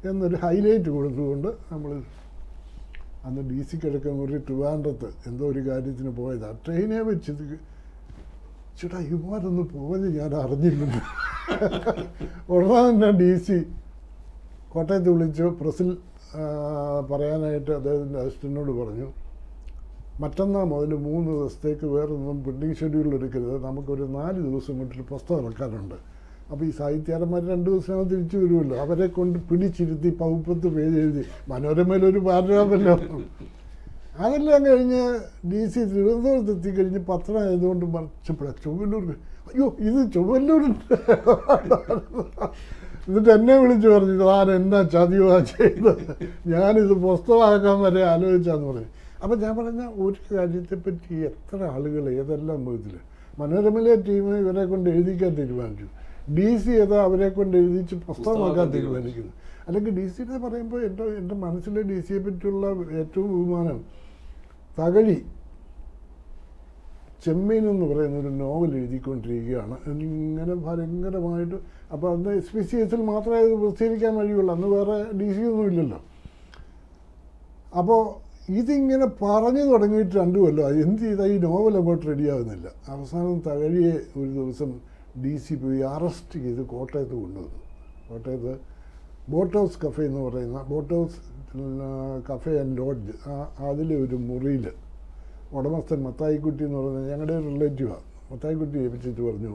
എന്നൊരു ഹൈലൈറ്റ് കൊടുത്തുകൊണ്ട് നമ്മൾ അന്ന് ഡി സി കിഴക്കന്നൂർ ട്രിവാൻഡ്രത്ത് എന്തോ ഒരു കാര്യത്തിന് പോയതാണ് ട്രെയിനെ വെച്ചത് ചേട്ടാ ഇവന്മാരൊന്നും പോയത് ഞാൻ അറിഞ്ഞില്ലല്ലോ ഉടനെ തന്നെ ഡി സി കോട്ടയത്ത് വിളിച്ചു പ്രസിൽ പറയാനായിട്ട് അദ്ദേഹത്തിന്റെ അസിസ്റ്റന്റിനോട് പറഞ്ഞു മറ്റന്നാൾ മുതൽ മൂന്ന് ദിവസത്തേക്ക് വേറൊന്നും പ്രിന്റിങ് ഷെഡ്യൂൾ എടുക്കരുത്. നമുക്കൊരു നാല് ദിവസം കൊണ്ടൊരു പുസ്തകം ഇറക്കാനുണ്ട് അപ്പോൾ ഈ സാഹിത്യകാരന്മാർ രണ്ട് ദിവസം തിരിച്ചു വരുമല്ലോ. അവരെ കൊണ്ട് പിടിച്ചിരുത്തി പൗപ്പത്ത് പേര് എഴുതി. മനോരമയിലൊരു പാരഗ്രാഫല്ലോ. അതെല്ലാം കഴിഞ്ഞ് ഡി സി തിരുവനന്തപുരത്ത് എത്തിക്കഴിഞ്ഞ് പത്രം ആയതുകൊണ്ട് മറിച്ചപ്പോഴാണ് ചൊവ്വല്ലൂർ അയ്യോ ഇത് ചുവല്ലൂർ എന്നിട്ട് എന്നെ വിളിച്ച് പറഞ്ഞു താൻ എന്നാ ചതിവാ ചെയ്തത്? ഞാനിത് പുസ്തകമാക്കാൻ വരെ ആലോചിച്ചാന്ന് പറഞ്ഞു. അപ്പം ഞാൻ പറഞ്ഞ ഒരു കാര്യത്തെപ്പറ്റി എത്ര ആളുകൾ ഏതെല്ലാം വിധത്തിൽ മനോരമയിലെ ടീം ഇവരെ കൊണ്ട് എഴുതിക്കാൻ തീരുമാനിച്ചു. ഡി സി ഏതാ അവരെ കൊണ്ട് എഴുതിച്ച് പുസ്തകമാക്കാൻ തീരുമാനിക്കുന്നു. അല്ലെങ്കിൽ ഡി സിയുടെ പറയുമ്പോൾ എന്റെ എന്റെ മനസ്സിലെ ഡി സിയെ പറ്റിയുള്ള ഏറ്റവും ബഹുമാനം തകഴി ചെമ്മീൻ എന്ന് പറയുന്ന ഒരു നോവൽ എഴുതിക്കൊണ്ടിരിക്കുകയാണ്. ഇങ്ങനെ ഭയങ്കരമായിട്ട് അപ്പോൾ അന്ന് എസ് പി സി എസിൽ മാത്രമേ പ്രസിദ്ധീകരിക്കാൻ കഴിയുള്ളൂ അന്ന് വേറെ ഡി സി ഒന്നും ഇല്ലല്ലോ. അപ്പോൾ ഇതിങ്ങനെ പറഞ്ഞു തുടങ്ങിയിട്ട് രണ്ടു കൊല്ലം ആയി. എന്ത് ചെയ്താൽ ഈ നോവൽ അങ്ങോട്ട് റെഡിയാകുന്നില്ല അവസാനം തകഴിയെ ഒരു ദിവസം ഡി സി പോയി അറസ്റ്റ് ചെയ്ത് കോട്ടയത്ത് കൊണ്ടുവന്നു. കോട്ടയത്ത് ബോട്ട് ഹൗസ് കഫേ എന്ന് പറയുന്ന boat house cafe and lodge അതിലെ ഒരു മുറിയിൽ ഉടമസ്ഥൻ മത്തായിക്കുട്ടി എന്ന് പറയുന്നത് ഞങ്ങളുടെ റിലേറ്റീവാണ് മത്തായിക്കുട്ടി ഏൽപ്പിച്ചിട്ട് പറഞ്ഞു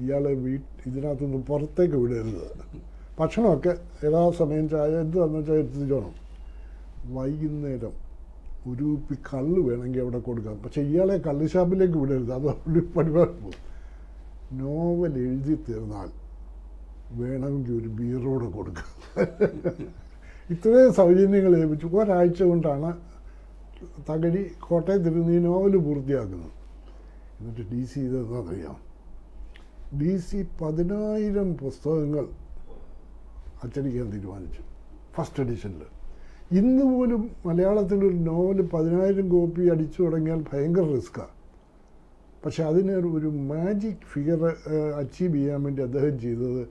ഇയാളെ വീട്ട് ഇതിനകത്തുനിന്ന് പുറത്തേക്ക് വിടരുത്. ഭക്ഷണമൊക്കെ യഥാസമയം ചായ? എന്ത് വന്നു വെച്ചാൽ എത്തിച്ചോണം വൈകുന്നേരം ഒരു കുപ്പി കള്ള് വേണമെങ്കിൽ അവിടെ കൊടുക്കാം. പക്ഷേ ഇയാളെ കള്ള് ഷാപ്പിലേക്ക് വിടരുത്. അത് ഒരു പരിപാടി പോകും. നോവൽ എഴുതി തീർന്നാൽ വേണമെങ്കിൽ ഒരു ബീറോടെ കൊടുക്കാം. ഇത്രയും സൗജന്യങ്ങൾ ലഭിച്ചു. ഒരാഴ്ച കൊണ്ടാണ് തകഴി കോട്ടയത്തിരുന്ന് ഈ നോവൽ പൂർത്തിയാക്കുന്നത്. എന്നിട്ട് ഡി സി ഇതെന്നറിയാം ഡി സി പതിനായിരം പുസ്തകങ്ങൾ അച്ചടിക്കാൻ തീരുമാനിച്ചു. ഫസ്റ്റ് എഡിഷനിൽ ഇന്ന് പോലും മലയാളത്തിലൊരു നോവൽ പതിനായിരം കോപ്പി അടിച്ചു തുടങ്ങിയാൽ ഭയങ്കര റിസ്ക്കാണ് പക്ഷെ അതിന് ഒരു മാജിക് ഫിഗർ അച്ചീവ് ചെയ്യാൻ വേണ്ടി അദ്ദേഹം ചെയ്തത്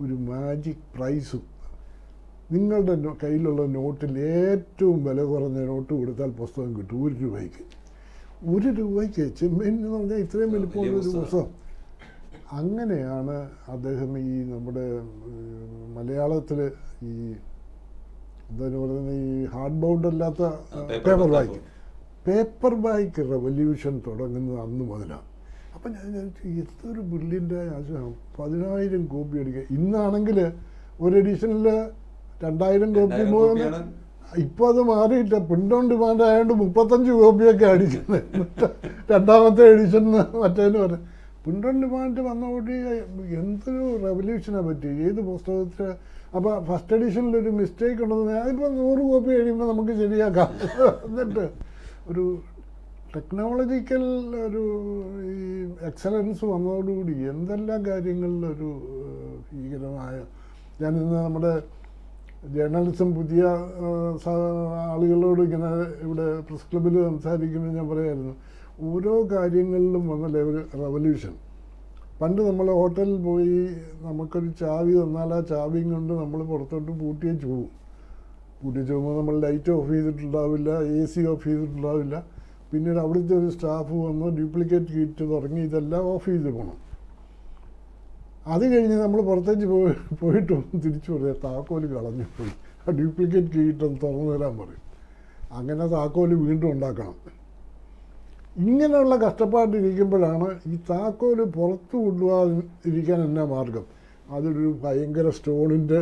ഒരു മാജിക് പ്രൈസും. നിങ്ങളുടെ കയ്യിലുള്ള നോട്ടിൽ ഏറ്റവും വില കുറഞ്ഞ നോട്ട് കൊടുത്താൽ പുസ്തകം കിട്ടും ഒരു രൂപയ്ക്ക്. ഒരു രൂപയ്ക്ക് ചെമ്മീൻ എന്ന് പറഞ്ഞാൽ ഇത്രയും വലിപ്പമുള്ള ഒരു. പുസ്തകം. അങ്ങനെയാണ് അദ്ദേഹം ഈ നമ്മുടെ മലയാളത്തിൽ ഈ എന്താണ് പറയുന്നത് ഈ ഹാർഡ് ബൗണ്ട് അല്ലാത്ത paper paperback paperback revolution തുടങ്ങുന്നത് അന്ന് മുതലാണ് അപ്പം ഞാൻ ചോദിച്ചു എന്തൊരു ബില്ലിന്റെ ആശയം. പതിനായിരം കോപ്പി അടിക്കുക ഇന്നാണെങ്കിൽ ഒരു എഡിഷനിൽ രണ്ടായിരം കോപ്പി മൂന്ന് ഇപ്പോൾ അത് മാറിയിട്ട് പ്രിന്റ് ഓൺ ഡിമാൻഡ് ആയതുകൊണ്ട് മുപ്പത്തഞ്ച് കോപ്പിയൊക്കെ അടിക്കുന്നത് രണ്ടാമത്തെ എഡിഷൻ മറ്റേന്ന് പറഞ്ഞു. പ്രിന്റ് ഓൺ ഡിമാൻഡ് വന്നോടി എന്തൊരു റെവല്യൂഷനെ പറ്റി ഏത് പുസ്തകത്തിൽ അപ്പോൾ ഫസ്റ്റ് എഡിഷനിൽ ഒരു മിസ്റ്റേക്ക് ഉണ്ടെന്ന് അതിപ്പോൾ നൂറ് കോപ്പി കഴിയുമ്പോൾ നമുക്ക് ശരിയാക്കാം. എന്നിട്ട് ഒരു ടെക്നോളജിക്കൽ ഒരു ഈ എക്സലൻസ് വന്നതോടുകൂടി എന്തെല്ലാം കാര്യങ്ങളിലൊരു ഭീകരമായ ഞാനിന്ന് നമ്മുടെ ജേർണലിസം പുതിയ ആളുകളോട് ഇങ്ങനെ ഇവിടെ പ്രസ് ക്ലബ്ബിൽ സംസാരിക്കുമ്പോൾ ഞാൻ പറയായിരുന്നു ഓരോ കാര്യങ്ങളിലും വന്ന ഒരു റവല്യൂഷൻ പണ്ട് നമ്മൾ ഹോട്ടലിൽ പോയി നമുക്കൊരു ചാവി തന്നാൽ ആ ചാവിയും കൊണ്ട് നമ്മൾ പുറത്തോട്ട് പൂട്ടിയേച്ച് പോകും പൂട്ടിയേച്ച് പോകുമ്പോൾ നമ്മൾ ലൈറ്റ് ഓഫ് ചെയ്തിട്ടുണ്ടാവില്ല എ സി ഓഫ് ചെയ്തിട്ടുണ്ടാവില്ല. പിന്നീട് അവിടുത്തെ ഒരു സ്റ്റാഫ് വന്ന് ഡ്യൂപ്ലിക്കേറ്റ് കിറ്റ് തുടങ്ങി ഇതെല്ലാം ഓഫ് ചെയ്ത് പോകണം അത് കഴിഞ്ഞ് നമ്മൾ പുറത്തേക്ക് പോയി പോയിട്ട് തിരിച്ചു പറയാം താക്കോൽ കളഞ്ഞു പോയി. ആ ഡ്യൂപ്ലിക്കേറ്റ് കിട്ടൊന്ന് തുറന്നു തരാൻ പറയും. അങ്ങനെ താക്കോൽ വീണ്ടും ഉണ്ടാക്കണം. ഇങ്ങനെയുള്ള കഷ്ടപ്പാടിരിക്കുമ്പോഴാണ് ഈ താക്കോൽ പുറത്ത് കൊണ്ടുപോകാതിരിക്കാൻ എന്നാ മാർഗം? അതൊരു ഭയങ്കര സ്റ്റോണിന്റെ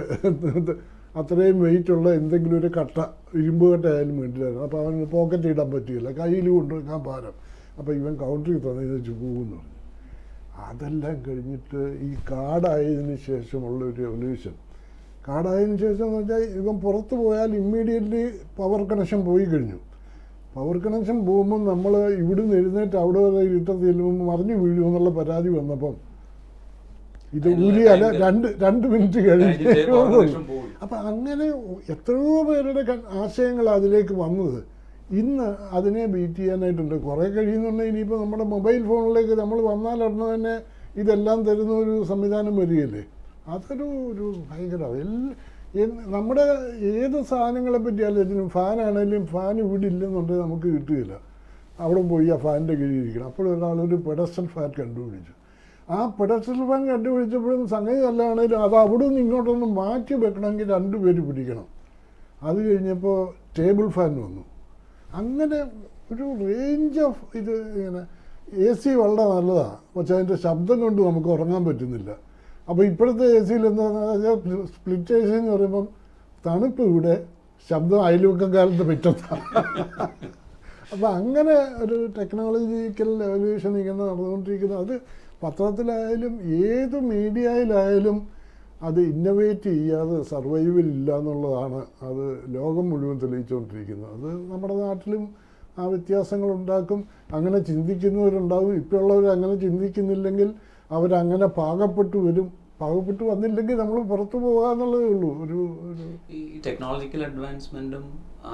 അത്രയും വെയിറ്റുള്ള എന്തെങ്കിലും ഒരു കട്ട ഇരുമ്പ് കട്ട ആയാലും വേണ്ടില്ലായിരുന്നു അപ്പോൾ അവന് പോക്കറ്റ് ഇടാൻ പറ്റില്ല കയ്യിൽ കൊണ്ടുവയ്ക്കാൻ ഭാരം അപ്പോൾ ഇവൻ കൗണ്ടറിൽ തന്നെ പോകുന്നു. പറഞ്ഞു അതെല്ലാം കഴിഞ്ഞിട്ട് ഈ കാടായതിന് ശേഷമുള്ള ഒരു റെവല്യൂഷൻ കാടായതിന് ശേഷം എന്ന് വെച്ചാൽ ഇവൻ പുറത്ത് പോയാൽ ഇമ്മീഡിയറ്റ്ലി പവർ കണക്ഷൻ പോയി കഴിഞ്ഞു. പവർ കണക്ഷൻ പോകുമ്പോൾ നമ്മൾ ഇവിടുന്ന് എഴുന്നേറ്റ് അവിടെ വരെ ഇരുട്ടത്ത് ചെല്ലുമ്പോൾ മറിഞ്ഞു വീഴുമെന്നുള്ള പരാതി വന്നപ്പം. ഇത് ഊലിയല്ല രണ്ട് രണ്ട് മിനിറ്റ് കഴിഞ്ഞു അപ്പം അങ്ങനെ എത്രയോ പേരുടെ ആശയങ്ങൾ അതിലേക്ക് വന്നത്. ഇന്ന് അതിനെ ബീറ്റ് ചെയ്യാനായിട്ടുണ്ട്. കുറേ കഴിയുന്നുണ്ടെങ്കിൽ ഇനിയിപ്പോൾ നമ്മുടെ മൊബൈൽ ഫോണിലേക്ക് നമ്മൾ വന്നാൽ ഉടനെ തന്നെ ഇതെല്ലാം തരുന്ന ഒരു സംവിധാനം വരികയല്ലേ? അതൊരു ഒരു ഭയങ്കര എല്ലാ നമ്മുടെ ഏത് സാധനങ്ങളെ പറ്റിയാലും ഫാനാണെങ്കിലും ഫാൻ ഇവിടെ ഇല്ലെന്നുണ്ടെങ്കിൽ നമുക്ക് കിട്ടുകയില്ല അവിടെ പോയി ആ ഫാനിന്റെ കീഴിൽ ഇരിക്കണം. അപ്പോഴൊരാളൊരു പെഡസ്റ്റൽ ഫാൻ കണ്ടുപിടിച്ചു. ആ പെഡസ്റ്റൽ ഫാൻ കണ്ടുപിടിച്ചപ്പോഴും സംഗതി അല്ലാണെങ്കിലും അത് അവിടെ നിന്ന് ഇങ്ങോട്ടൊന്ന് മാറ്റി വെക്കണമെങ്കിൽ രണ്ടുപേര് പിടിക്കണം. അത് കഴിഞ്ഞപ്പോൾ ടേബിൾ ഫാൻ വന്നു. അങ്ങനെ ഒരു റേഞ്ച് ഓഫ് ഇത് ഇങ്ങനെ എ സി വളരെ നല്ലതാണ് പക്ഷേ അതിന്റെ ശബ്ദം കൊണ്ട് നമുക്ക് ഉറങ്ങാൻ പറ്റുന്നില്ല. അപ്പോൾ ഇപ്പോഴത്തെ എ സിയിൽ എന്താണെന്ന് പറഞ്ഞാൽ സ്പ്ലിറ്റ് എ സി എന്ന് പറയുമ്പം തണുപ്പ് ഇവിടെ ശബ്ദം അയൽവക്കക്കാലത്ത് പറ്റുന്നതാണ് അപ്പോൾ അങ്ങനെ ഒരു ടെക്നോളജിക്കൽ എവല്യൂഷൻ ഇങ്ങനെ നടന്നുകൊണ്ടിരിക്കുന്നത് അത് പത്രത്തിലായാലും ഏത് മീഡിയയിലായാലും അത് ഇന്നോവേറ്റ് ചെയ്യാതെ സർവൈവൽ ഇല്ല എന്നുള്ളതാണ് അത് ലോകം മുഴുവൻ തെളിയിച്ചുകൊണ്ടിരിക്കുന്നത്. അത് നമ്മുടെ നാട്ടിലും ആ വ്യത്യാസങ്ങൾ ഉണ്ടാക്കും. അങ്ങനെ ചിന്തിക്കുന്നവരുണ്ടാവും. ഇപ്പോഴുള്ളവർ അങ്ങനെ ചിന്തിക്കുന്നില്ലെങ്കിൽ അവരങ്ങനെ പാകപ്പെട്ടു വരും. പാകപ്പെട്ടു വന്നില്ലെങ്കിൽ നമ്മൾ പുറത്തു പോകാന്നുള്ളതേ ഉള്ളൂ. ഒരു ഈ ടെക്നോളജിക്കൽ അഡ്വാൻസ്മെന്റും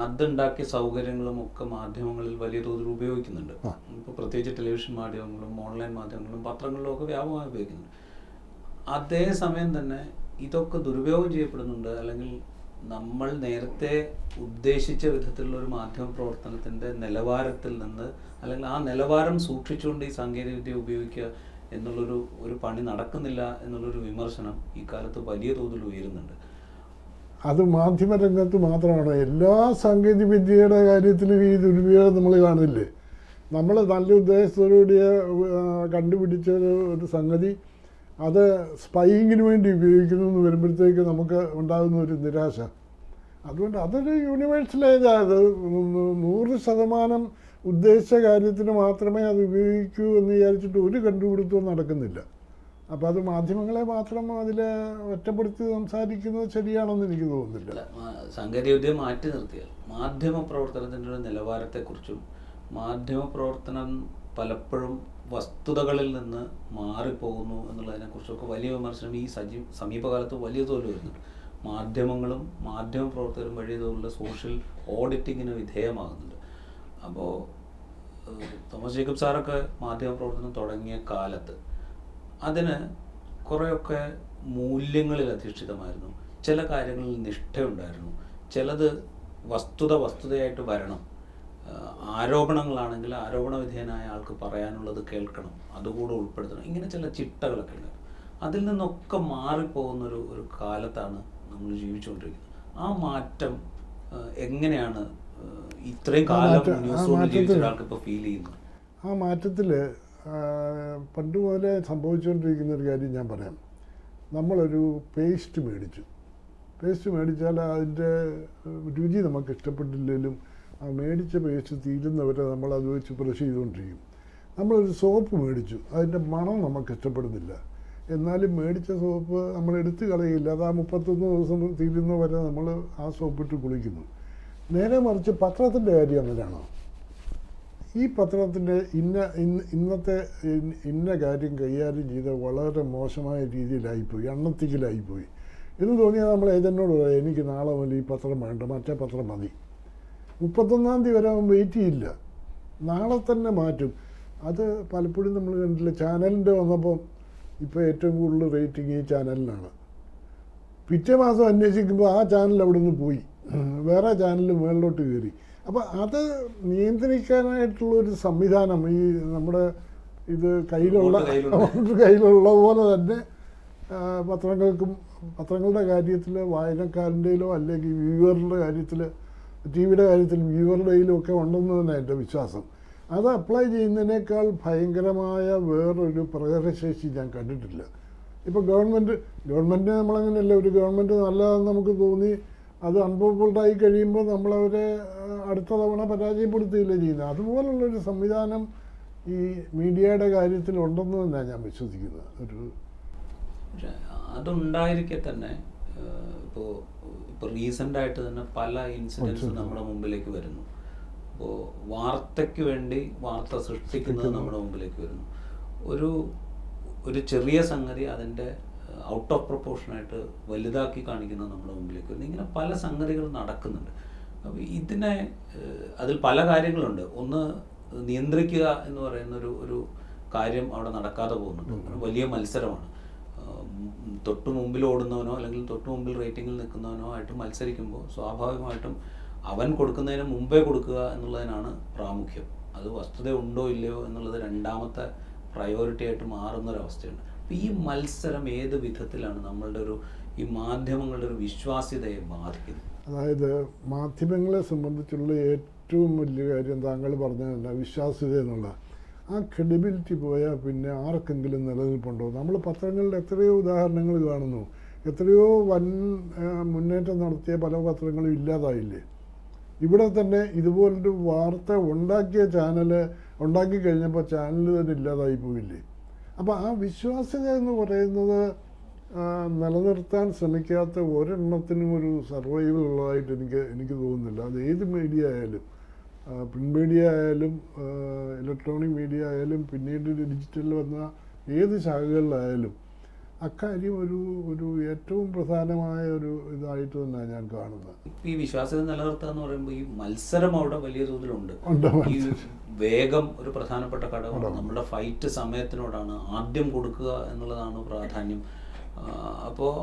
അതുണ്ടാക്കിയ സൗകര്യങ്ങളും ഒക്കെ മാധ്യമങ്ങളിൽ വലിയ തോതിൽ ഉപയോഗിക്കുന്നുണ്ട്. ഇപ്പോൾ പ്രത്യേകിച്ച് ടെലിവിഷൻ മാധ്യമങ്ങളും ഓൺലൈൻ മാധ്യമങ്ങളും പത്രങ്ങളിലും ഒക്കെ വ്യാപകമായി ഉപയോഗിക്കുന്നുണ്ട്. അതേസമയം തന്നെ ഇതൊക്കെ ദുരുപയോഗം ചെയ്യപ്പെടുന്നുണ്ട്. അല്ലെങ്കിൽ നമ്മൾ നേരത്തെ ഉദ്ദേശിച്ച വിധത്തിലുള്ള ഒരു മാധ്യമ പ്രവർത്തനത്തിന്റെ നിലവാരത്തിൽ നിന്ന് അല്ലെങ്കിൽ ആ നിലവാരം സൂക്ഷിച്ചുകൊണ്ട് ഈ സാങ്കേതികവിദ്യ ഉപയോഗിക്കുക എന്നുള്ളൊരു ഒരു പണി നടക്കുന്നില്ല എന്നുള്ളൊരു വിമർശനം ഈ കാലത്ത് വലിയ തോതിൽ ഉയരുന്നുണ്ട്. അത് മാധ്യമരംഗത്ത് മാത്രമാണ്. എല്ലാ സാങ്കേതിക വിദ്യയുടെ കാര്യത്തിലും ഈ ദുരുപയോഗം നമ്മൾ കാണില്ലേ നമ്മൾ നല്ല ഉദ്ദേശത്തോടുകൂടി കണ്ടുപിടിച്ച ഒരു സംഗതി അത് സ്പൈയിങ്ങിന് വേണ്ടി ഉപയോഗിക്കുന്നു എന്ന് വരുമ്പോഴത്തേക്ക് നമുക്ക് ഉണ്ടാകുന്ന ഒരു നിരാശ. അതുകൊണ്ട് അതൊരു യൂണിവേഴ്സലൈസ് അത് നൂറ് ശതമാനം ഉദ്ദേശിച്ച കാര്യത്തിന് മാത്രമേ അത് ഉപയോഗിക്കൂ എന്ന് വിചാരിച്ചിട്ട് ഒരു കണ്ടുപിടുത്തവും നടക്കുന്നില്ല. അപ്പോൾ അത് മാധ്യമങ്ങളെ മാത്രം അതിൽ ഒറ്റപ്പെടുത്തി സംസാരിക്കുന്നത് ശരിയാണെന്ന് എനിക്ക് തോന്നുന്നില്ല. സാങ്കേതികവിദ്യ മാറ്റി നിർത്തിയാൽ മാധ്യമ പ്രവർത്തനത്തിന്റെ ഒരു നിലവാരത്തെക്കുറിച്ചും മാധ്യമ പ്രവർത്തനം പലപ്പോഴും വസ്തുതകളിൽ നിന്ന് മാറിപ്പോകുന്നു എന്നുള്ളതിനെക്കുറിച്ചൊക്കെ വലിയ വിമർശനം ഈ സജീ സമീപകാലത്ത് വലിയ തോതിൽ വരുന്നുണ്ട്. മാധ്യമങ്ങളും മാധ്യമ പ്രവർത്തകരും വഴി തോന്നുന്ന സോഷ്യൽ ഓഡിറ്റിങ്ങിന് വിധേയമാകുന്നുണ്ട്. അപ്പോൾ തോമസ് ജേക്കബ് സാറൊക്കെ മാധ്യമ പ്രവർത്തനം തുടങ്ങിയ കാലത്ത് അതിന് കുറേയൊക്കെ മൂല്യങ്ങളിൽ അധിഷ്ഠിതമായിരുന്നു. ചില കാര്യങ്ങളിൽ നിഷ്ഠയുണ്ടായിരുന്നു. ചിലത് വസ്തുത വസ്തുതയായിട്ട് വരണം. ആരോപണങ്ങളാണെങ്കിൽ ആരോപണ വിധേയനായ ആൾക്ക് പറയാനുള്ളത് കേൾക്കണം. അതുകൂടെ ഉൾപ്പെടുത്തണം. ഇങ്ങനെ ചില ചിട്ടകളൊക്കെ ഉണ്ട് അതിൽ നിന്നൊക്കെ മാറിപ്പോകുന്നൊരു ഒരു കാലത്താണ് നമ്മൾ ജീവിച്ചുകൊണ്ടിരിക്കുന്നത്. ആ മാറ്റം എങ്ങനെയാണ് ഇത്രയും കാലം ന്യൂസ് റൂമിൽ ജീവിച്ച മാറ്റത്തിൽ- ഒരാൾക്ക് ഇപ്പോൾ ഫീൽ ചെയ്യുന്നു. ആ മാറ്റത്തിൽ പണ്ട് പോലെ സംഭവിച്ചുകൊണ്ടിരിക്കുന്ന ഒരു കാര്യം ഞാൻ പറയാം. നമ്മളൊരു പേസ്റ്റ് മേടിച്ചു. പേസ്റ്റ് മേടിച്ചാൽ അതിന്റെ രുചി നമുക്ക് ഇഷ്ടപ്പെട്ടില്ലെങ്കിലും ആ മേടിച്ച പേസ്റ്റ് തീരുന്നവരെ നമ്മൾ അത് വെച്ച് ബ്രഷ് ചെയ്തുകൊണ്ടിരിക്കും. നമ്മളൊരു സോപ്പ് മേടിച്ചു. അതിന്റെ മണം നമുക്ക് ഇഷ്ടപ്പെടുന്നില്ല. എന്നാലും മേടിച്ച സോപ്പ് നമ്മൾ എടുത്തു കളയില്ല അത് ആ മുപ്പത്തൊന്ന് ദിവസം തീരുന്നവരെ നമ്മൾ ആ സോപ്പിട്ട് കുളിക്കുന്നു. നേരെ മറിച്ച് പത്രത്തിന്റെ കാര്യം അങ്ങനെയാണോ? ഈ പത്രത്തിന്റെ ഇന്ന ഇന്ന് ഇന്നത്തെ ഇന്ന- ഇന്ന കാര്യം കൈകാര്യം ചെയ്ത് വളരെ മോശമായ രീതിയിലായിപ്പോയി എണ്ണത്തിക്കലായിപ്പോയി എന്ന് തോന്നിയാൽ നമ്മൾ ഏജന്റിനോട് പറയാം എനിക്ക് നാളെ മുതൽ ഈ പത്രം വേണ്ട മറ്റേ പത്രം മതി. മുപ്പത്തൊന്നാം തീയതി വരെ അവൻ വെയിറ്റ് ചെയ്യില്ല. നാളെ തന്നെ മാറ്റും. അത് പലപ്പോഴും നമ്മൾ കണ്ടില്ല ചാനലിന്റെ വന്നപ്പം ഇപ്പോൾ ഏറ്റവും കൂടുതൽ റേറ്റിംഗ് ഈ ചാനലിനാണ്. പിറ്റേ മാസം അന്വേഷിക്കുമ്പോൾ ആ ചാനൽ അവിടെ നിന്ന് പോയി. വേറെ ചാനൽ മുകളിലോട്ട് കയറി. അപ്പോൾ അത് നിയന്ത്രിക്കാനായിട്ടുള്ളൊരു സംവിധാനം ഈ നമ്മുടെ ഇത് കയ്യിലുള്ള കയ്യിലുള്ള പോലെ തന്നെ പത്രങ്ങൾക്കും പത്രങ്ങളുടെ കാര്യത്തിൽ വായനക്കാരന്റെയിലോ അല്ലെങ്കിൽ വ്യൂവറുടെ കാര്യത്തിൽ ടി വിയുടെ കാര്യത്തിൽ വ്യൂവറുടെയിലും ഒക്കെ ഉണ്ടെന്ന് തന്നെ എന്റെ വിശ്വാസം. അത് അപ്ലൈ ചെയ്യുന്നതിനേക്കാൾ ഭയങ്കരമായ വേറൊരു പ്രകടനശേഷി ഞാൻ കണ്ടിട്ടില്ല. ഇപ്പോൾ ഗവൺമെന്റ് ഗവൺമെന്റിനെ നമ്മളങ്ങനെയല്ല ഒരു ഗവൺമെന്റ് നല്ലതെന്ന് നമുക്ക് തോന്നി അത് അൺപോപ്പുലറായി കഴിയുമ്പോൾ നമ്മളവരെ അവരെ അടുത്ത തവണ പരാജയപ്പെടുത്തുകയില്ല ചെയ്യുന്നത്. അതുപോലുള്ളൊരു സംവിധാനം ഈ മീഡിയയുടെ കാര്യത്തിൽ ഉണ്ടെന്ന് തന്നെയാണ് ഞാൻ വിശ്വസിക്കുന്നത്. ഒരു പക്ഷെ അതുണ്ടായിരിക്കെ തന്നെ ഇപ്പോൾ ഇപ്പോൾ റീസെന്റ് ആയിട്ട് തന്നെ പല ഇൻസിഡൻസും നമ്മുടെ മുമ്പിലേക്ക് വരുന്നു. അപ്പോൾ വാർത്തയ്ക്ക് വേണ്ടി വാർത്ത സൃഷ്ടിക്കുന്നത് നമ്മുടെ മുമ്പിലേക്ക് വരുന്നു. ഒരു ഒരു ചെറിയ സംഗതി അതിന്റെ ഔട്ട് ഓഫ് പ്രൊപ്പോർഷനായിട്ട് വലുതാക്കി കാണിക്കുന്നത് നമ്മുടെ മുമ്പിലേക്ക് വരുന്നത് ഇങ്ങനെ പല സംഗതികൾ നടക്കുന്നുണ്ട്. അപ്പോൾ ഇതിനെ അതിൽ പല കാര്യങ്ങളുണ്ട്. ഒന്ന് നിയന്ത്രിക്കുക എന്ന് പറയുന്ന ഒരു ഒരു കാര്യം അവിടെ നടക്കാതെ പോകുന്നുണ്ട്. വലിയ മത്സരമാണ്. തൊട്ടു മുമ്പിൽ ഓടുന്നവനോ അല്ലെങ്കിൽ തൊട്ടു മുമ്പിൽ റേറ്റിംഗിൽ നിൽക്കുന്നവനോ ആയിട്ട് മത്സരിക്കുമ്പോൾ സ്വാഭാവികമായിട്ടും അവൻ കൊടുക്കുന്നതിന് മുമ്പേ കൊടുക്കുക എന്നുള്ളതിനാണ് പ്രാമുഖ്യം. അത് വസ്തുത ഉണ്ടോ ഇല്ലയോ എന്നുള്ളത് രണ്ടാമത്തെ പ്രയോറിറ്റി ആയിട്ട് മാറുന്നൊരവസ്ഥയുണ്ട്. അപ്പോൾ ഈ മത്സരം ഏത് വിധത്തിലാണ് നമ്മളുടെ ഒരു ഈ മാധ്യമങ്ങളുടെ ഒരു വിശ്വാസ്യതയെ ബാധിക്കുന്നത്? അതായത് മാധ്യമങ്ങളെ സംബന്ധിച്ചുള്ള ഏറ്റവും വലിയ കാര്യം താങ്കൾ പറഞ്ഞതല്ല വിശ്വാസ്യത എന്നുള്ള. ആ ക്രെഡിബിലിറ്റി പോയാൽ പിന്നെ ആർക്കെങ്കിലും നിലനിൽപ്പുണ്ടോ? നമ്മൾ പത്രങ്ങളിൽ എത്രയോ ഉദാഹരണങ്ങൾ കാണുന്നു. എത്രയോ വൻ മുന്നേറ്റം നടത്തിയ പല പത്രങ്ങളും ഇല്ലാതായില്ലേ? ഇവിടെ തന്നെ ഇതുപോലൊരു വാർത്ത ഉണ്ടാക്കിയ ചാനൽ ഉണ്ടാക്കി കഴിഞ്ഞപ്പോൾ ചാനൽ തന്നെ ഇല്ലാതായി പോയില്ലേ? അപ്പോൾ ആ വിശ്വാസ്യത എന്ന് പറയുന്നത് നിലനിർത്താൻ ശ്രമിക്കാത്ത ഒരെണ്ണത്തിനും ഒരു സർവൈവൽ ഉള്ളതായിട്ട് എനിക്ക് എനിക്ക് തോന്നുന്നില്ല. അത് ഏത് മീഡിയ ആയാലും പ്രിന്റ് മീഡിയ ആയാലും ഇലക്ട്രോണിക് മീഡിയ ആയാലും പിന്നീട് ഡിജിറ്റലിൽ വന്ന ഏത് ശാഖകളിലായാലും അക്കാര്യം ഒരു ഒരു ഏറ്റവും പ്രധാനമായ ഒരു ഇതായിട്ട് തന്നെയാണ് ഞാൻ കാണുന്നത്. ഇപ്പൊ ഈ വിശ്വാസ്യത നിലനിർത്തുക എന്ന് പറയുമ്പോൾ ഈ മത്സരം അവിടെ വലിയ തോതിലുണ്ട്. ഈ വേഗം ഒരു പ്രധാനപ്പെട്ട ഘടകമാണ് നമ്മുടെ ഫൈറ്റ് സമയത്തിനോടാണ് ആദ്യം കൊടുക്കുക എന്നുള്ളതാണ് പ്രാധാന്യം. അപ്പോൾ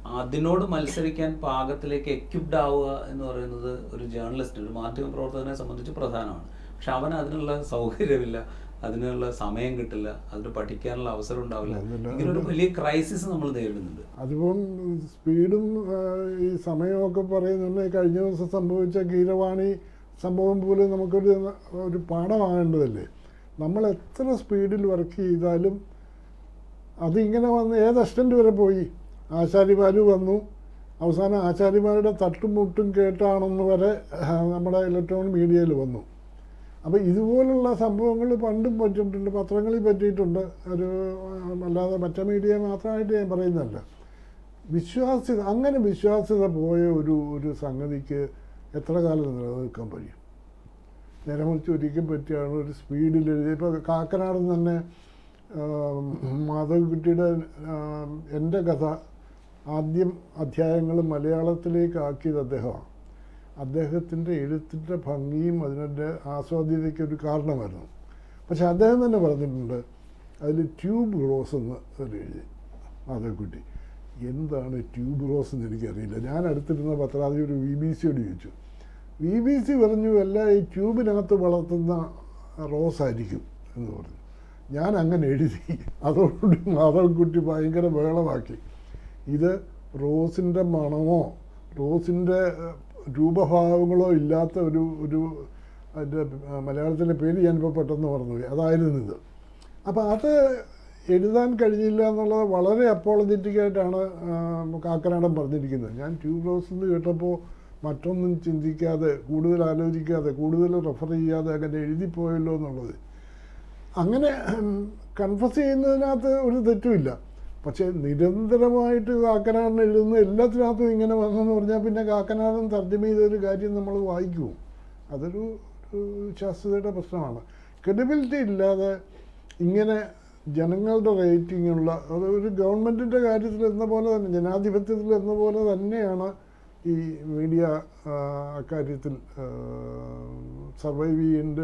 അപ്പോ അതിനോട് മത്സരിക്കാൻ പാകത്തിലേക്ക് എക്യുപ്ഡ് ആവുക എന്ന് പറയുന്നത് ഒരു ജേർണലിസ്റ്റ് ഒരു മാധ്യമ പ്രവർത്തകനെ സംബന്ധിച്ച് പ്രധാനമാണ്. പക്ഷെ അവന് അതിനുള്ള സൗകര്യമില്ല. അതിനുള്ള സമയം കിട്ടില്ല അതിന് പഠിക്കാനുള്ള അവസരം ഉണ്ടാവില്ല. ഇങ്ങനൊരു വലിയ ക്രൈസിസ് നമ്മൾ നേരിടുന്നുണ്ട്. അതിപ്പം സ്പീഡും ഈ സമയമൊക്കെ പറയുന്നുണ്ട്. കഴിഞ്ഞ ദിവസം സംഭവിച്ച ഗീരവാണി സംഭവം പോലും നമുക്കൊരു ഒരു പാഠമാകേണ്ടതല്ലേ? നമ്മൾ എത്ര സ്പീഡിൽ വർക്ക് ചെയ്താലും അതിങ്ങനെ വന്ന് ഏത് അസ്റ്റന്റ് വരെ പോയി? ആശാരിമാർ വന്നു. അവസാനം ആശാരിമാരുടെ തട്ടും മുട്ടും കേട്ടാണെന്ന് വരെ നമ്മുടെ ഇലക്ട്രോണിക് മീഡിയയിൽ വന്നു. അപ്പോൾ ഇതുപോലുള്ള സംഭവങ്ങൾ പണ്ടും പറ്റിയിട്ടുണ്ട് പത്രങ്ങളിൽ പറ്റിയിട്ടുണ്ട്. ഒരു അല്ലാതെ മറ്റേ മീഡിയ മാത്രമായിട്ട് ഞാൻ പറയുന്നതല്ല. വിശ്വാസ്യത അങ്ങനെ വിശ്വാസ്യത പോയ ഒരു ഒരു സംഗതിക്ക് എത്ര കാലം നിലനിൽക്കാൻ കഴിയും നേരെ മറിച്ച് ഒരിക്കൽ പറ്റിയാണ് ഒരു സ്പീഡിൽ എഴുതി ഇപ്പോൾ കാക്കനാട് തന്നെ ആം, എന്റെ കഥ ആദ്യം അധ്യായങ്ങൾ മലയാളത്തിലേക്ക് ആക്കിയത് അദ്ദേഹമാണ്. അദ്ദേഹത്തിന്റെ എഴുത്തിന്റെ ഭംഗിയും അതിന്റെ ആസ്വാദ്യതയ്ക്ക് ഒരു കാരണമായിരുന്നു. പക്ഷെ അദ്ദേഹം തന്നെ പറഞ്ഞിട്ടുണ്ട് അതിൽ ട്യൂബ് റോസ് എന്ന് എഴുതി. മാധവക്കുട്ടി എന്താണ് ട്യൂബ് റോസ് എന്ന് എനിക്കറിയില്ല. ഞാൻ അടുത്തിരുന്ന പത്രാധിപർ വി ബി സിയോട് ചോദിച്ചു. വി ബി സി പറഞ്ഞു അല്ല ഈ ട്യൂബിനകത്ത് വളർത്തുന്ന റോസ് ആയിരിക്കും. എന്ന് പറഞ്ഞു. ഞാൻ അങ്ങനെ എഴുതി. അതോടുകൂടി മാധവൻകുട്ടി ഭയങ്കര ബഹളമാക്കി. ഇത് റോസിന്റെ മണമോ റോസിന്റെ രൂപഭാവങ്ങളോ ഇല്ലാത്ത ഒരു ഒരു അതിന്റെ മലയാളത്തിന്റെ പേര് ഇപ്പോൾ പെട്ടെന്ന് പറഞ്ഞുപോയി അതായിരുന്നു ഇത്. അപ്പോൾ അത് എഴുതാൻ കഴിഞ്ഞില്ല എന്നുള്ളത് വളരെ അപ്പോളജറ്റിക്കായിട്ടാണ് കാക്കനാടൻ പറഞ്ഞിരിക്കുന്നത്. ഞാൻ ട്യൂബ് റോസ് എന്ന് കേട്ടപ്പോൾ മറ്റൊന്നും ചിന്തിക്കാതെ കൂടുതൽ ആലോചിക്കാതെ കൂടുതൽ റെഫർ ചെയ്യാതെ അങ്ങനെ എഴുതിപ്പോയല്ലോ എന്നുള്ളത്. അങ്ങനെ കൺഫസ് ചെയ്യുന്നതിനകത്ത് ഒരു തെറ്റുമില്ല. പക്ഷേ നിരന്തരമായിട്ട് കാക്കനാടൻ എഴുതുന്ന എല്ലാത്തിനകത്തും ഇങ്ങനെ വന്നെന്ന് പറഞ്ഞാൽ പിന്നെ കാക്കനാടൻ തർജമ ചെയ്തൊരു കാര്യം നമ്മൾ വായിക്കുമോ അതൊരു ശാസ്ത്രതയുടെ പ്രശ്നമാണ്. ക്രെഡിബിലിറ്റി ഇല്ലാതെ ഇങ്ങനെ ജനങ്ങളുടെ റേറ്റിങ്ങുള്ള അത് ഒരു ഗവൺമെന്റിന്റെ കാര്യത്തിൽ എന്ന പോലെ തന്നെ ജനാധിപത്യത്തിൽ എന്ന പോലെ തന്നെയാണ് ഈ മീഡിയ അക്കാര്യത്തിൽ സർവൈവ് ചെയ്യേണ്ട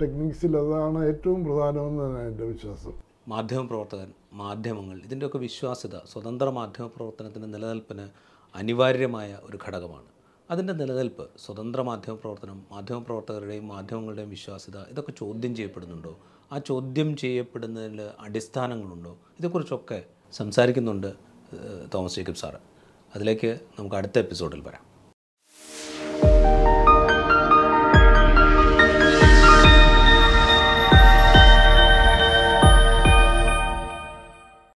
ടെക്നിക്സിൽ അതാണ് ഏറ്റവും പ്രധാനമെന്ന് എന്റെ വിശ്വാസം. മാധ്യമപ്രവർത്തകൻ മാധ്യമങ്ങൾ ഇതിന്റെയൊക്കെ വിശ്വാസ്യത സ്വതന്ത്ര മാധ്യമ പ്രവർത്തനത്തിന്റെ നിലനിൽപ്പിന് അനിവാര്യമായ ഒരു ഘടകമാണ്. അതിന്റെ നിലനിൽപ്പ് സ്വതന്ത്ര മാധ്യമ പ്രവർത്തനം മാധ്യമപ്രവർത്തകരുടെയും മാധ്യമങ്ങളുടെയും വിശ്വാസ്യത ഇതൊക്കെ ചോദ്യം ചെയ്യപ്പെടുന്നുണ്ടോ? ആ ചോദ്യം ചെയ്യപ്പെടുന്നതിൽ അടിസ്ഥാനങ്ങളുണ്ടോ? ഇതേക്കുറിച്ചൊക്കെ സംസാരിക്കുന്നുണ്ട് തോമസ് ജേക്കബ് സാറ്. അതിലേക്ക് നമുക്ക് അടുത്ത എപ്പിസോഡിൽ വരാം.